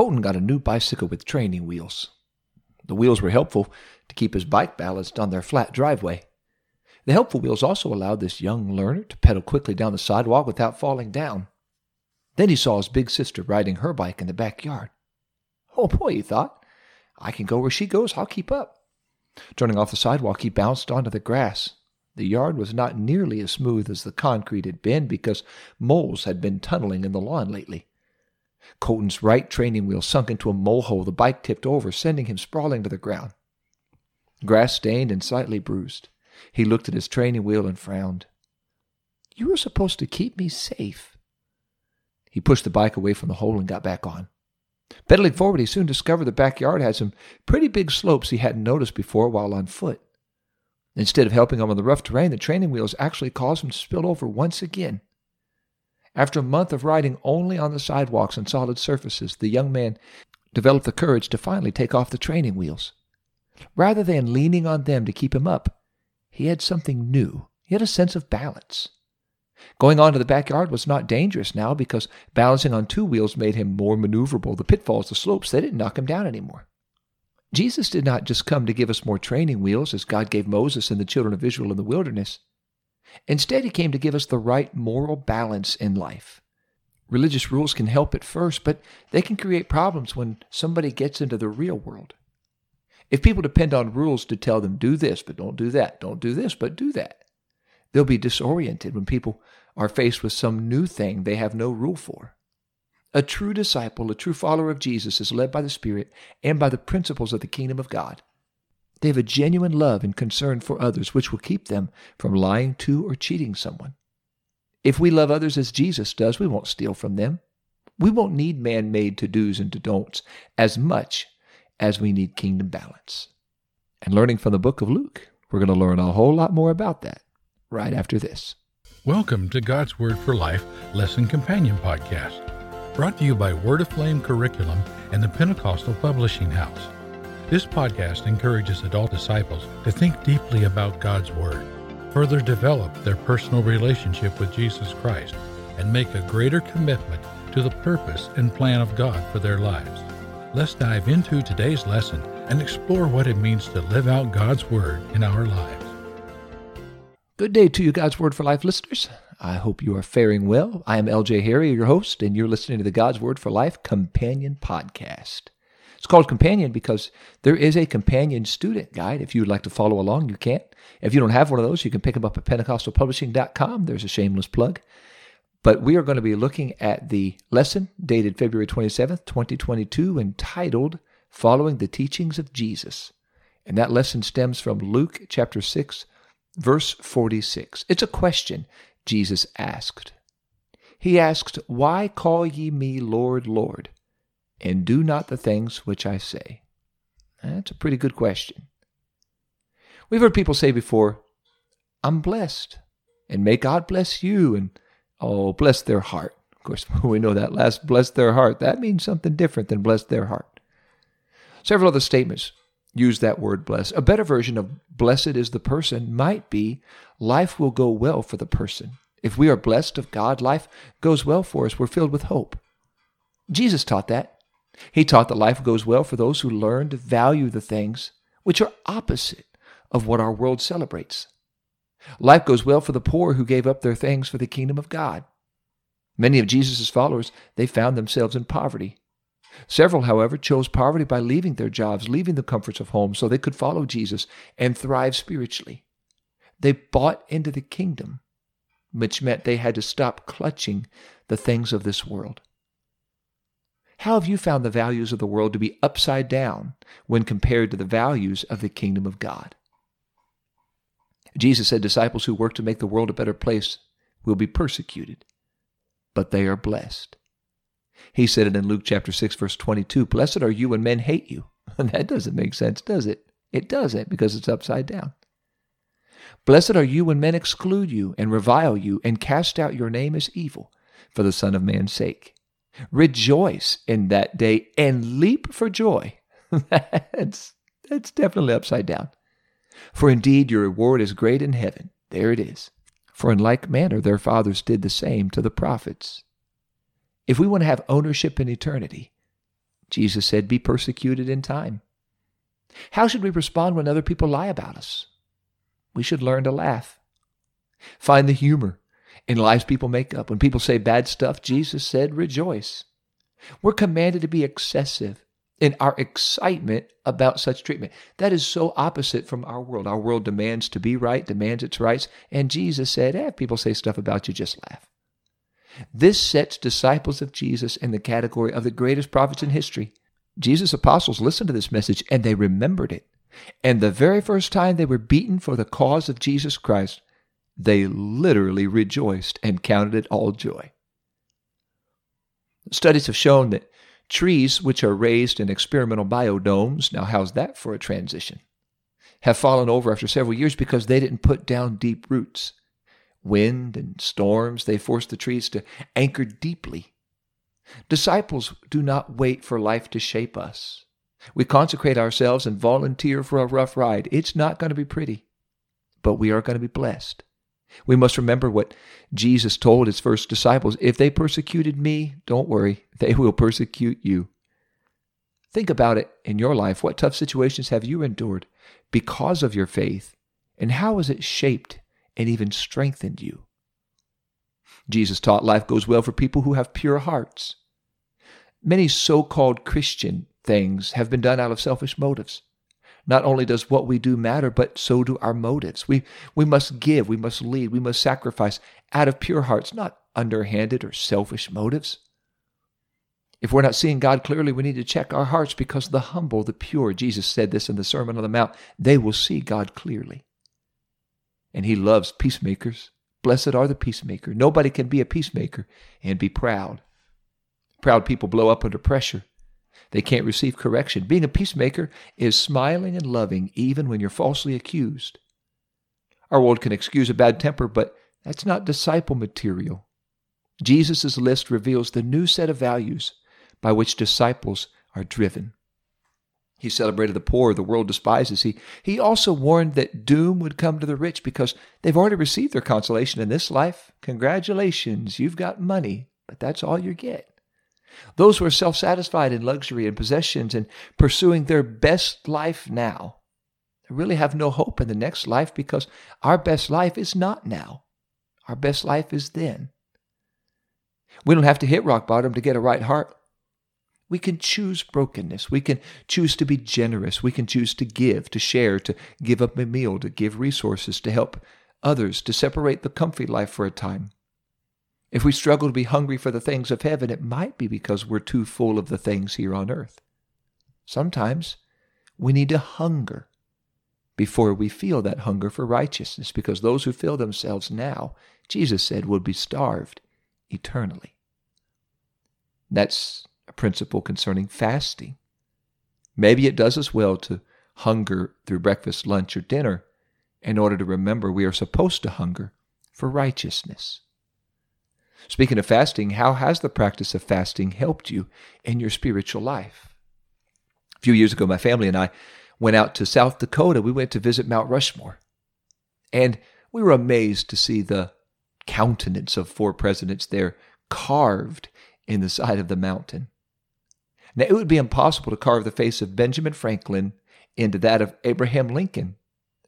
Colton got a new bicycle with training wheels. The wheels were helpful to keep his bike balanced on their flat driveway. The helpful wheels also allowed this young learner to pedal quickly down the sidewalk without falling down. Then he saw his big sister riding her bike in the backyard. Oh boy, he thought. I can go where she goes, I'll keep up. Turning off the sidewalk, he bounced onto the grass. The yard was not nearly as smooth as the concrete had been because moles had been tunneling in the lawn lately. Colton's right training wheel sunk into a mole hole. The bike tipped over, sending him sprawling to the ground. Grass stained and slightly bruised. He looked at his training wheel and frowned. You were supposed to keep me safe. He pushed the bike away from the hole and got back on. Pedaling forward, he soon discovered the backyard had some pretty big slopes he hadn't noticed before while on foot. Instead of helping him on the rough terrain, the training wheels actually caused him to spill over once again. After a month of riding only on the sidewalks and solid surfaces, the young man developed the courage to finally take off the training wheels. Rather than leaning on them to keep him up, he had something new. He had a sense of balance. Going on to the backyard was not dangerous now because balancing on two wheels made him more maneuverable. The pitfalls, the slopes, they didn't knock him down anymore. Jesus did not just come to give us more training wheels as God gave Moses and the children of Israel in the wilderness. Instead, he came to give us the right moral balance in life. Religious rules can help at first, but they can create problems when somebody gets into the real world. If people depend on rules to tell them, do this, but don't do that, don't do this, but do that, they'll be disoriented when people are faced with some new thing they have no rule for. A true disciple, a true follower of Jesus, is led by the Spirit and by the principles of the kingdom of God. They have a genuine love and concern for others, which will keep them from lying to or cheating someone. If we love others as Jesus does, we won't steal from them. We won't need man made to do's and to don'ts as much as we need kingdom balance. And learning from the book of Luke, we're going to learn a whole lot more about that right after this. Welcome to God's Word for Life Lesson Companion Podcast, brought to you by Word Aflame Curriculum and the Pentecostal Publishing House. This podcast encourages adult disciples to think deeply about God's Word, further develop their personal relationship with Jesus Christ, and make a greater commitment to the purpose and plan of God for their lives. Let's dive into today's lesson and explore what it means to live out God's Word in our lives. Good day to you, God's Word for Life listeners. I hope you are faring well. I am LJ Harry, your host, and you're listening to the God's Word for Life Companion Podcast. It's called Companion because there is a companion student guide. If you would like to follow along, you can. If you don't have one of those, you can pick them up at pentecostalpublishing.com. There's a shameless plug. But we are going to be looking at the lesson dated February 27th, 2022, entitled Following the Teachings of Jesus. And that lesson stems from Luke chapter 6, verse 46. It's a question Jesus asked. He asked, Why call ye me Lord, Lord? And do not the things which I say? That's a pretty good question. We've heard people say before, I'm blessed, and may God bless you, and oh, bless their heart. Of course, we know that last bless their heart. That means something different than bless their heart. Several other statements use that word bless. A better version of blessed is the person might be life will go well for the person. If we are blessed of God, life goes well for us. We're filled with hope. Jesus taught that. He taught that life goes well for those who learn to value the things which are opposite of what our world celebrates. Life goes well for the poor who gave up their things for the kingdom of God. Many of Jesus' followers, they found themselves in poverty. Several, however, chose poverty by leaving their jobs, leaving the comforts of home so they could follow Jesus and thrive spiritually. They bought into the kingdom, which meant they had to stop clutching the things of this world. How have you found the values of the world to be upside down when compared to the values of the kingdom of God? Jesus said disciples who work to make the world a better place will be persecuted, but they are blessed. He said it in Luke chapter 6 verse 22, blessed are you when men hate you. And that doesn't make sense, does it? It doesn't because it's upside down. Blessed are you when men exclude you and revile you and cast out your name as evil for the Son of Man's sake. Rejoice in that day and leap for joy. that's, that's definitely upside down. For indeed your reward is great in heaven. There it is. For in like manner their fathers did the same to the prophets. If we want to have ownership in eternity, Jesus said, be persecuted in time. How should we respond when other people lie about us? We should learn to laugh. Find the humor in lies people make up. When people say bad stuff, Jesus said, rejoice. We're commanded to be excessive in our excitement about such treatment. That is so opposite from our world. Our world demands to be right, demands its rights. And Jesus said, eh, if people say stuff about you, just laugh. This sets disciples of Jesus in the category of the greatest prophets in history. Jesus' apostles listened to this message and they remembered it. And the very first time they were beaten for the cause of Jesus Christ, they literally rejoiced and counted it all joy. Studies have shown that trees which are raised in experimental biodomes, now how's that for a transition, have fallen over after several years because they didn't put down deep roots. Wind and storms, they force the trees to anchor deeply. Disciples do not wait for life to shape us. We consecrate ourselves and volunteer for a rough ride. It's not going to be pretty, but we are going to be blessed. We must remember what Jesus told his first disciples if they persecuted me, don't worry, they will persecute you. Think about it in your life. What tough situations have you endured because of your faith? And how has it shaped and even strengthened you? Jesus taught life goes well for people who have pure hearts. Many so called Christian things have been done out of selfish motives. Not only does what we do matter, but so do our motives. We, we must give, we must lead, we must sacrifice out of pure hearts, not underhanded or selfish motives. If we're not seeing God clearly, we need to check our hearts because the humble, the pure, Jesus said this in the Sermon on the Mount, they will see God clearly. And He loves peacemakers. Blessed are the peacemaker. Nobody can be a peacemaker and be proud. Proud people blow up under pressure. They can't receive correction. Being a peacemaker is smiling and loving even when you're falsely accused. Our world can excuse a bad temper, but that's not disciple material. Jesus' list reveals the new set of values by which disciples are driven. He celebrated the poor the world despises. He, he also warned that doom would come to the rich because they've already received their consolation in this life. Congratulations, you've got money, but that's all you get. Those who are self satisfied in luxury and possessions and pursuing their best life now really have no hope in the next life because our best life is not now. Our best life is then. We don't have to hit rock bottom to get a right heart. We can choose brokenness. We can choose to be generous. We can choose to give, to share, to give up a meal, to give resources, to help others, to separate the comfy life for a time. If we struggle to be hungry for the things of heaven, it might be because we're too full of the things here on earth. Sometimes we need to hunger before we feel that hunger for righteousness, because those who fill themselves now, Jesus said, would be starved eternally. That's a principle concerning fasting. Maybe it does us well to hunger through breakfast, lunch, or dinner in order to remember we are supposed to hunger for righteousness. Speaking of fasting, how has the practice of fasting helped you in your spiritual life? A few years ago, my family and I went out to South Dakota. We went to visit Mount Rushmore. And we were amazed to see the countenance of four presidents there carved in the side of the mountain. Now, it would be impossible to carve the face of Benjamin Franklin into that of Abraham Lincoln.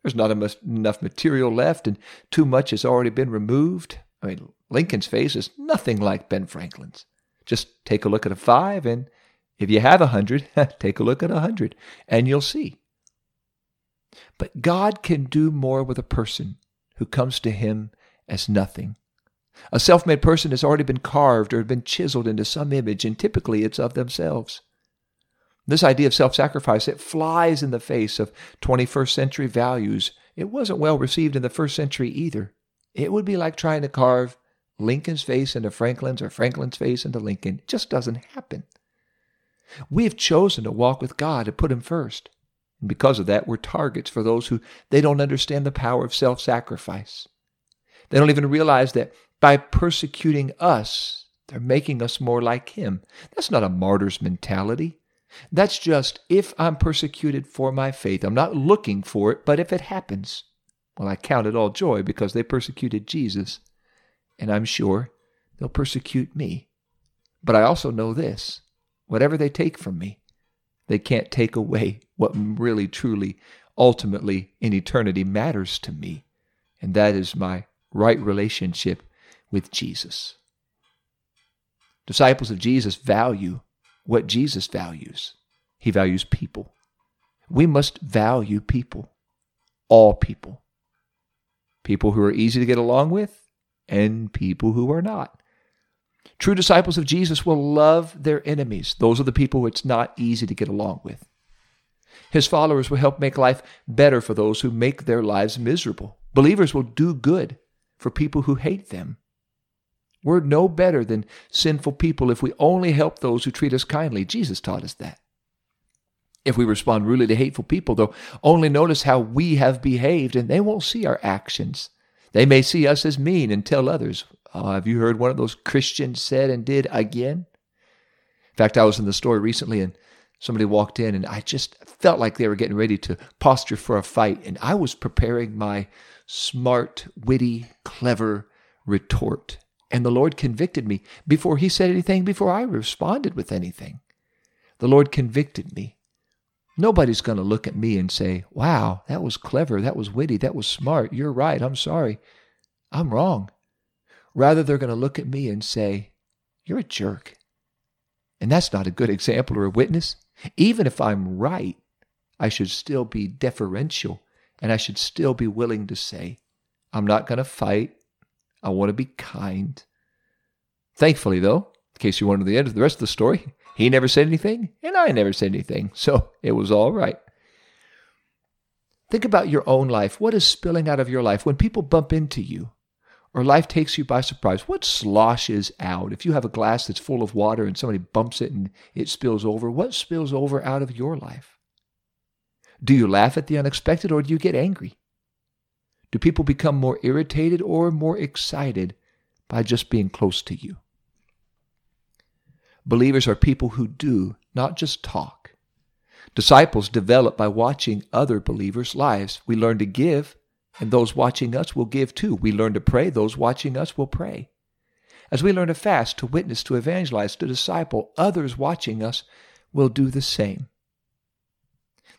There's not enough material left, and too much has already been removed. I mean, Lincoln's face is nothing like Ben Franklin's. Just take a look at a five, and if you have a hundred, take a look at a hundred, and you'll see. But God can do more with a person who comes to Him as nothing. A self made person has already been carved or been chiseled into some image, and typically it's of themselves. This idea of self sacrifice, it flies in the face of 21st century values. It wasn't well received in the first century either. It would be like trying to carve Lincoln's face into Franklin's or Franklin's face into Lincoln. It just doesn't happen. We have chosen to walk with God and put Him first. And because of that, we're targets for those who they don't understand the power of self sacrifice. They don't even realize that by persecuting us, they're making us more like Him. That's not a martyr's mentality. That's just if I'm persecuted for my faith, I'm not looking for it, but if it happens, well, I count it all joy because they persecuted Jesus and I'm sure they'll persecute me. But I also know this whatever they take from me, they can't take away what really, truly, ultimately in eternity matters to me. And that is my right relationship with Jesus. Disciples of Jesus value what Jesus values. He values people. We must value people, all people. People who are easy to get along with and people who are not. True disciples of Jesus will love their enemies. Those are the people it's not easy to get along with. His followers will help make life better for those who make their lives miserable. Believers will do good for people who hate them. We're no better than sinful people if we only help those who treat us kindly. Jesus taught us that. If we respond rudely to hateful people, they'll only notice how we have behaved and they won't see our actions. They may see us as mean and tell others, oh, Have you heard one of those Christians said and did again? In fact, I was in the store recently and somebody walked in and I just felt like they were getting ready to posture for a fight. And I was preparing my smart, witty, clever retort. And the Lord convicted me before He said anything, before I responded with anything. The Lord convicted me. Nobody's going to look at me and say, Wow, that was clever, that was witty, that was smart. You're right, I'm sorry. I'm wrong. Rather, they're going to look at me and say, You're a jerk. And that's not a good example or a witness. Even if I'm right, I should still be deferential and I should still be willing to say, I'm not going to fight. I want to be kind. Thankfully, though, in case you wanted the end of the rest of the story, he never said anything, and I never said anything, so it was all right. Think about your own life. What is spilling out of your life when people bump into you or life takes you by surprise? What sloshes out? If you have a glass that's full of water and somebody bumps it and it spills over, what spills over out of your life? Do you laugh at the unexpected or do you get angry? Do people become more irritated or more excited by just being close to you? Believers are people who do, not just talk. Disciples develop by watching other believers' lives. We learn to give, and those watching us will give too. We learn to pray, those watching us will pray. As we learn to fast, to witness, to evangelize, to disciple, others watching us will do the same.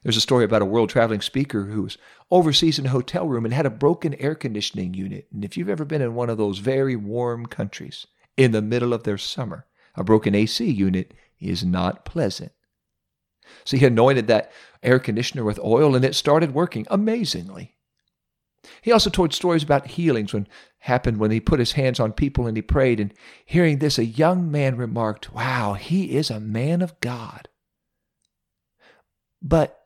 There's a story about a world traveling speaker who was overseas in a hotel room and had a broken air conditioning unit. And if you've ever been in one of those very warm countries in the middle of their summer, a broken AC unit is not pleasant. So he anointed that air conditioner with oil and it started working amazingly. He also told stories about healings when happened when he put his hands on people and he prayed. And hearing this, a young man remarked, Wow, he is a man of God. But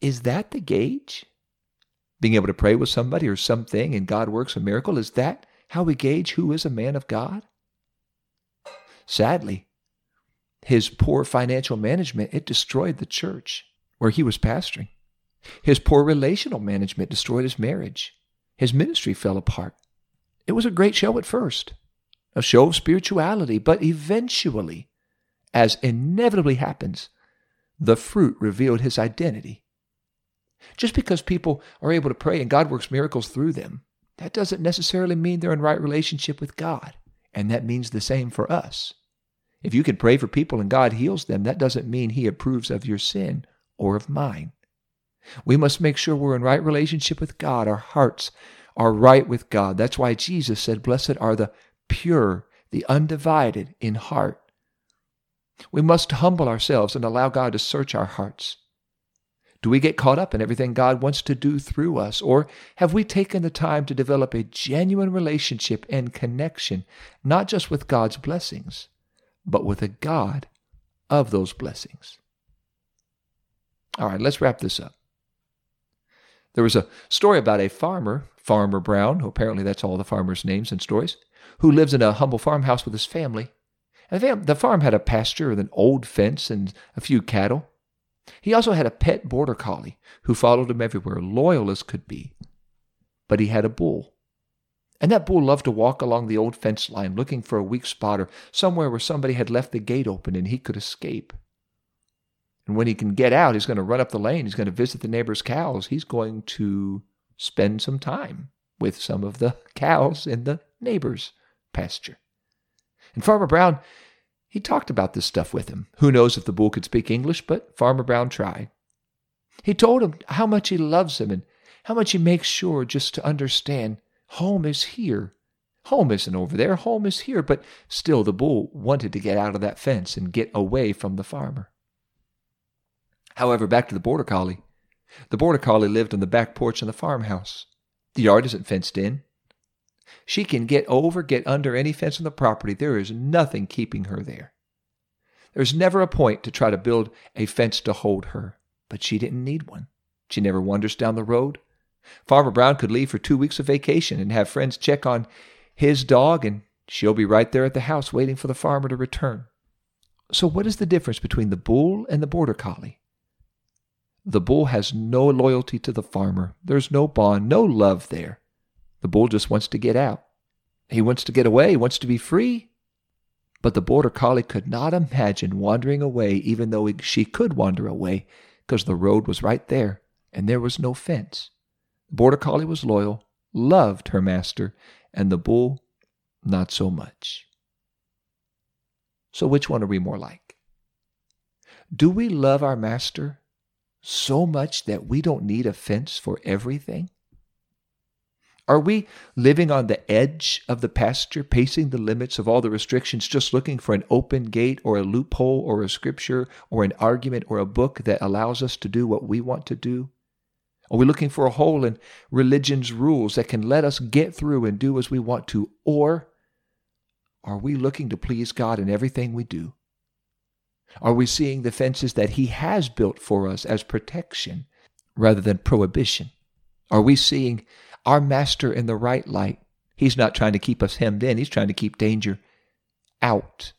is that the gauge? Being able to pray with somebody or something and God works a miracle, is that how we gauge who is a man of God? Sadly, his poor financial management, it destroyed the church where he was pastoring. His poor relational management destroyed his marriage. His ministry fell apart. It was a great show at first, a show of spirituality, but eventually, as inevitably happens, the fruit revealed his identity. Just because people are able to pray and God works miracles through them, that doesn't necessarily mean they're in right relationship with God. And that means the same for us. If you can pray for people and God heals them, that doesn't mean He approves of your sin or of mine. We must make sure we're in right relationship with God. Our hearts are right with God. That's why Jesus said, Blessed are the pure, the undivided in heart. We must humble ourselves and allow God to search our hearts. Do we get caught up in everything God wants to do through us? Or have we taken the time to develop a genuine relationship and connection, not just with God's blessings, but with a God of those blessings? All right, let's wrap this up. There was a story about a farmer, Farmer Brown, apparently that's all the farmers' names and stories, who lives in a humble farmhouse with his family. And the farm had a pasture with an old fence and a few cattle. He also had a pet border collie who followed him everywhere, loyal as could be. But he had a bull. And that bull loved to walk along the old fence line looking for a weak spot or somewhere where somebody had left the gate open and he could escape. And when he can get out, he's going to run up the lane. He's going to visit the neighbor's cows. He's going to spend some time with some of the cows in the neighbor's pasture. And Farmer Brown, He talked about this stuff with him. Who knows if the bull could speak English, but Farmer Brown tried. He told him how much he loves him and how much he makes sure just to understand home is here. Home isn't over there, home is here. But still, the bull wanted to get out of that fence and get away from the farmer. However, back to the border collie. The border collie lived on the back porch in the farmhouse. The yard isn't fenced in. She can get over, get under any fence on the property. There is nothing keeping her there. There's never a point to try to build a fence to hold her, but she didn't need one. She never wanders down the road. Farmer Brown could leave for two weeks of vacation and have friends check on his dog, and she'll be right there at the house waiting for the farmer to return. So, what is the difference between the bull and the border collie? The bull has no loyalty to the farmer. There's no bond, no love there. The bull just wants to get out. He wants to get away, he wants to be free. But the border collie could not imagine wandering away, even though she could wander away, because the road was right there and there was no fence. The border collie was loyal, loved her master, and the bull not so much. So, which one are we more like? Do we love our master so much that we don't need a fence for everything? Are we living on the edge of the pasture, pacing the limits of all the restrictions, just looking for an open gate or a loophole or a scripture or an argument or a book that allows us to do what we want to do? Are we looking for a hole in religion's rules that can let us get through and do as we want to? Or are we looking to please God in everything we do? Are we seeing the fences that He has built for us as protection rather than prohibition? Are we seeing our Master in the right light? He's not trying to keep us hemmed in, He's trying to keep danger out.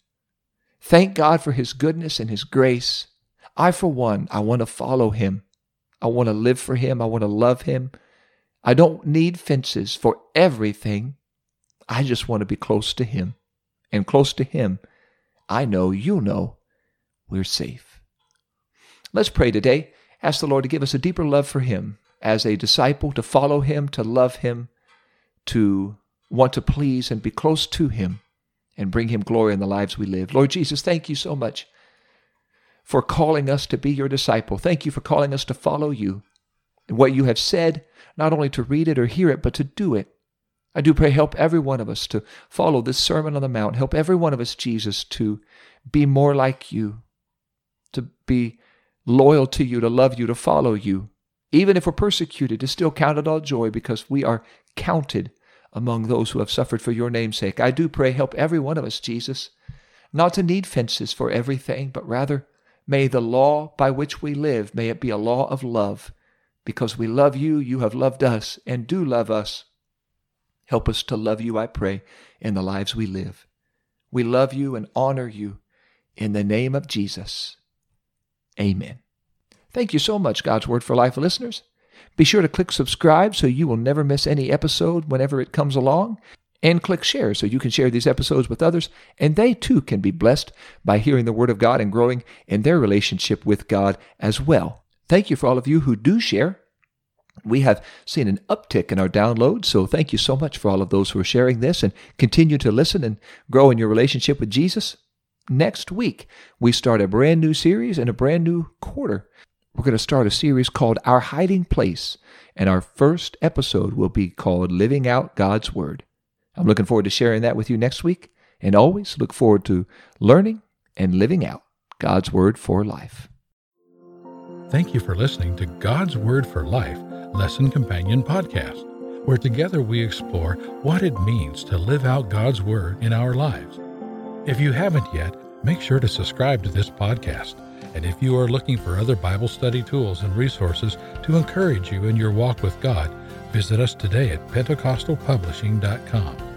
Thank God for His goodness and His grace. I, for one, I want to follow Him. I want to live for Him. I want to love Him. I don't need fences for everything. I just want to be close to Him. And close to Him, I know you know we're safe. Let's pray today. Ask the Lord to give us a deeper love for Him as a disciple, to follow Him, to love Him, to want to please and be close to Him and bring Him glory in the lives we live. Lord Jesus, thank you so much for calling us to be your disciple. Thank you for calling us to follow you. And what you have said, not only to read it or hear it, but to do it. I do pray, help every one of us to follow this Sermon on the Mount. Help every one of us, Jesus, to be more like you, to be loyal to you, to love you, to follow you. Even if we're persecuted, to still count it all joy because we are counted among those who have suffered for your name's sake. I do pray, help every one of us, Jesus, not to need fences for everything, but rather May the law by which we live, may it be a law of love. Because we love you, you have loved us, and do love us. Help us to love you, I pray, in the lives we live. We love you and honor you in the name of Jesus. Amen. Thank you so much, God's Word for Life listeners. Be sure to click subscribe so you will never miss any episode whenever it comes along and click share so you can share these episodes with others and they too can be blessed by hearing the Word of God and growing in their relationship with God as well. Thank you for all of you who do share. We have seen an uptick in our downloads, so thank you so much for all of those who are sharing this and continue to listen and grow in your relationship with Jesus. Next week, we start a brand new series and a brand new quarter. We're going to start a series called Our Hiding Place, and our first episode will be called Living Out God's Word. I'm looking forward to sharing that with you next week, and always look forward to learning and living out God's Word for life. Thank you for listening to God's Word for Life Lesson Companion Podcast, where together we explore what it means to live out God's Word in our lives. If you haven't yet, make sure to subscribe to this podcast. And if you are looking for other Bible study tools and resources to encourage you in your walk with God, Visit us today at PentecostalPublishing.com.